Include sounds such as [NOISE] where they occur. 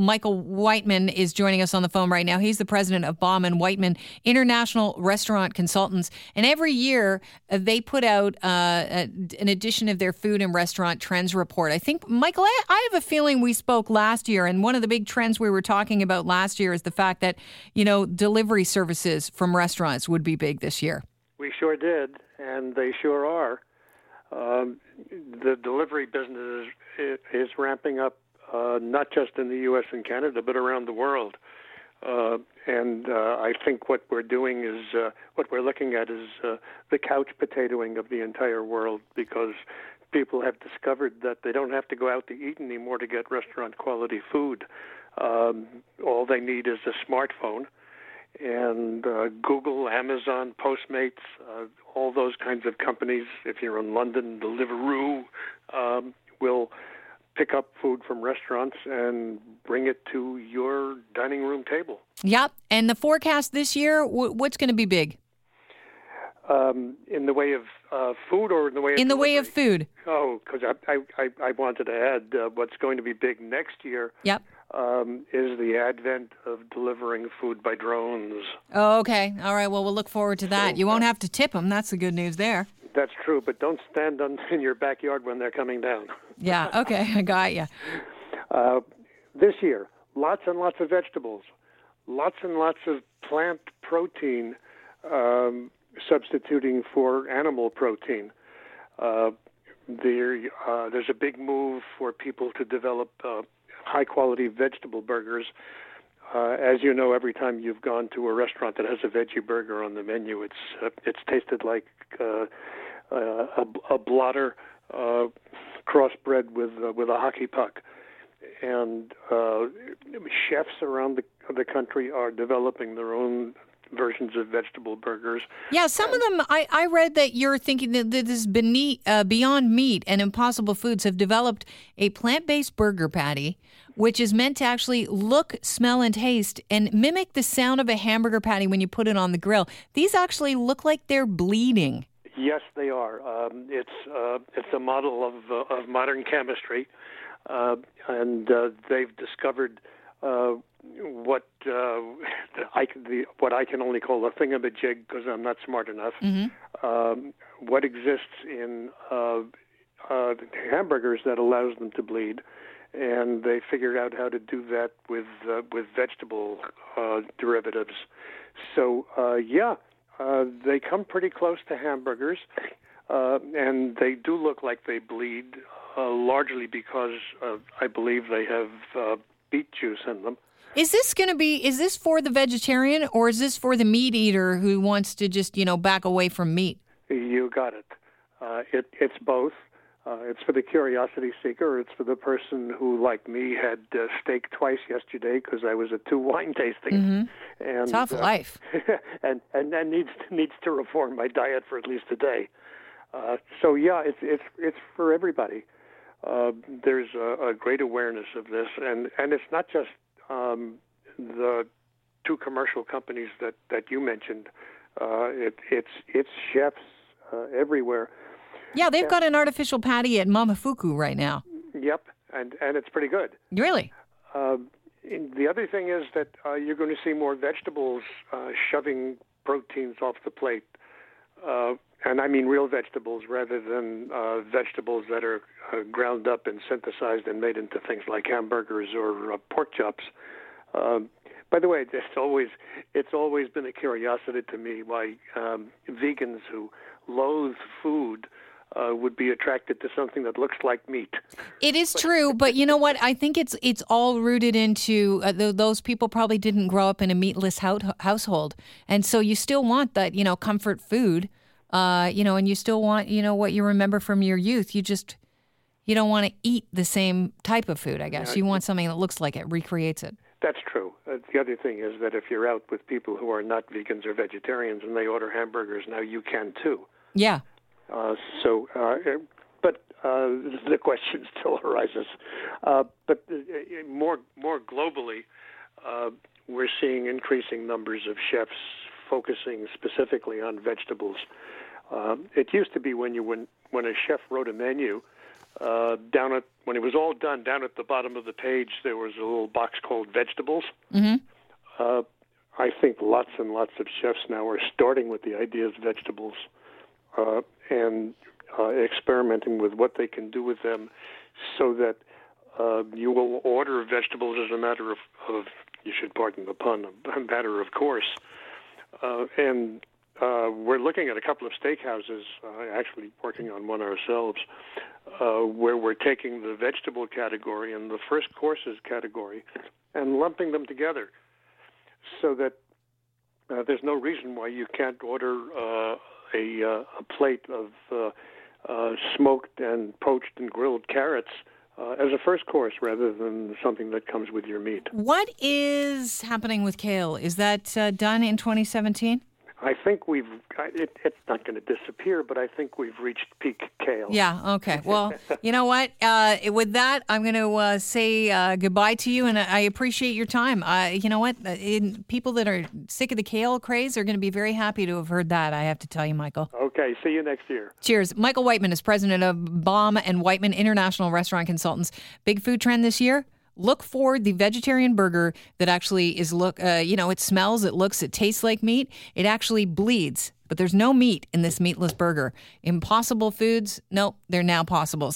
Michael Whiteman is joining us on the phone right now. He's the president of Baum and Whiteman International Restaurant Consultants. And every year uh, they put out uh, an edition of their food and restaurant trends report. I think, Michael, I, I have a feeling we spoke last year, and one of the big trends we were talking about last year is the fact that, you know, delivery services from restaurants would be big this year. We sure did, and they sure are. Um, the delivery business is, is ramping up, uh, not just in the U.S. and Canada, but around the world. Uh, and uh, I think what we're doing is uh, what we're looking at is uh, the couch potatoing of the entire world because people have discovered that they don't have to go out to eat anymore to get restaurant quality food. Um, all they need is a smartphone and uh, Google, Amazon, Postmates, uh, all those kinds of companies. If you're in London, Deliveroo um, will pick up food from restaurants and bring it to your dining room table. Yep. And the forecast this year, what's going to be big? Um, in the way of uh, food or in the way of in the delivery? way of food. Oh, because I, I I wanted to add uh, what's going to be big next year. Yep um, is the advent of delivering food by drones. Oh, okay. All right. Well, we'll look forward to that. So, you won't have to tip them. That's the good news there. That's true, but don't stand on, [LAUGHS] in your backyard when they're coming down. [LAUGHS] yeah. Okay. I got you. Uh, this year, lots and lots of vegetables, lots and lots of plant protein um, substituting for animal protein. Uh, there, uh, there's a big move for people to develop uh, high quality vegetable burgers. Uh, as you know, every time you've gone to a restaurant that has a veggie burger on the menu, it's uh, it's tasted like uh, uh, a, a blotter uh, crossbred with uh, with a hockey puck. And uh, chefs around the the country are developing their own versions of vegetable burgers. Yeah, some of them. I, I read that you're thinking that this beneath, uh, Beyond Meat and Impossible Foods have developed a plant based burger patty, which is meant to actually look, smell, and taste and mimic the sound of a hamburger patty when you put it on the grill. These actually look like they're bleeding. Yes, they are. Um, it's uh, it's a model of uh, of modern chemistry, uh, and uh, they've discovered uh, what uh, I can, the, what I can only call the thing of a thingamajig because I'm not smart enough. Mm-hmm. Um, what exists in uh, uh, hamburgers that allows them to bleed, and they figured out how to do that with uh, with vegetable uh, derivatives. So uh, yeah, uh, they come pretty close to hamburgers, uh, and they do look like they bleed, uh, largely because uh, I believe they have uh, beet juice in them. Is this going to be? Is this for the vegetarian or is this for the meat eater who wants to just you know back away from meat? You got it. Uh, it it's both. Uh, it's for the curiosity seeker. It's for the person who, like me, had uh, steak twice yesterday because I was at two wine tastings. Mm-hmm. And tough uh, life. [LAUGHS] and and and needs needs to reform my diet for at least a day. Uh, so yeah, it's it's it's for everybody. Uh, there's a, a great awareness of this, and and it's not just um, the two commercial companies that, that you mentioned, uh, it, it's it's chefs uh, everywhere. Yeah, they've got an artificial patty at Momofuku right now. Yep, and and it's pretty good. Really. Uh, the other thing is that uh, you're going to see more vegetables uh, shoving proteins off the plate, uh, and I mean real vegetables rather than uh, vegetables that are uh, ground up and synthesized and made into things like hamburgers or uh, pork chops. Um, by the way, it's always it's always been a curiosity to me why um, vegans who loathe food uh, would be attracted to something that looks like meat. It is [LAUGHS] true, but you know what? [LAUGHS] I think it's it's all rooted into uh, th- those people probably didn't grow up in a meatless ho- household, and so you still want that you know comfort food, uh, you know, and you still want you know what you remember from your youth. You just you don't want to eat the same type of food. I guess yeah, you want something that looks like it, recreates it. That's true. Uh, the other thing is that if you're out with people who are not vegans or vegetarians and they order hamburgers, now you can too. Yeah. Uh, so, uh, but uh, the question still [LAUGHS] arises. Uh, but more more globally, we're seeing increasing numbers of chefs focusing specifically on vegetables. it used to be when you when when a chef wrote a menu uh, down at when it was all done, down at the bottom of the page, there was a little box called vegetables. Mm-hmm. Uh, I think lots and lots of chefs now are starting with the idea of vegetables uh, and uh, experimenting with what they can do with them, so that uh, you will order vegetables as a matter of, of you should pardon the pun, a matter of course. Uh, and uh, we're looking at a couple of steakhouses, uh, actually working on one ourselves, uh, where we're taking the vegetable category and the first courses category and lumping them together so that uh, there's no reason why you can't order uh, a, uh, a plate of uh, uh, smoked and poached and grilled carrots uh, as a first course rather than something that comes with your meat. What is happening with kale? Is that uh, done in 2017? I think we've. It, it's not going to disappear, but I think we've reached peak kale. Yeah. Okay. Well, [LAUGHS] you know what? Uh, with that, I'm going to uh, say uh, goodbye to you, and I appreciate your time. you know what? Uh, in, people that are sick of the kale craze are going to be very happy to have heard that. I have to tell you, Michael. Okay. See you next year. Cheers. Michael Whiteman is president of Baum and Whiteman International Restaurant Consultants. Big food trend this year look for the vegetarian burger that actually is look uh, you know it smells it looks it tastes like meat. It actually bleeds but there's no meat in this meatless burger. Impossible foods? Nope they're now possible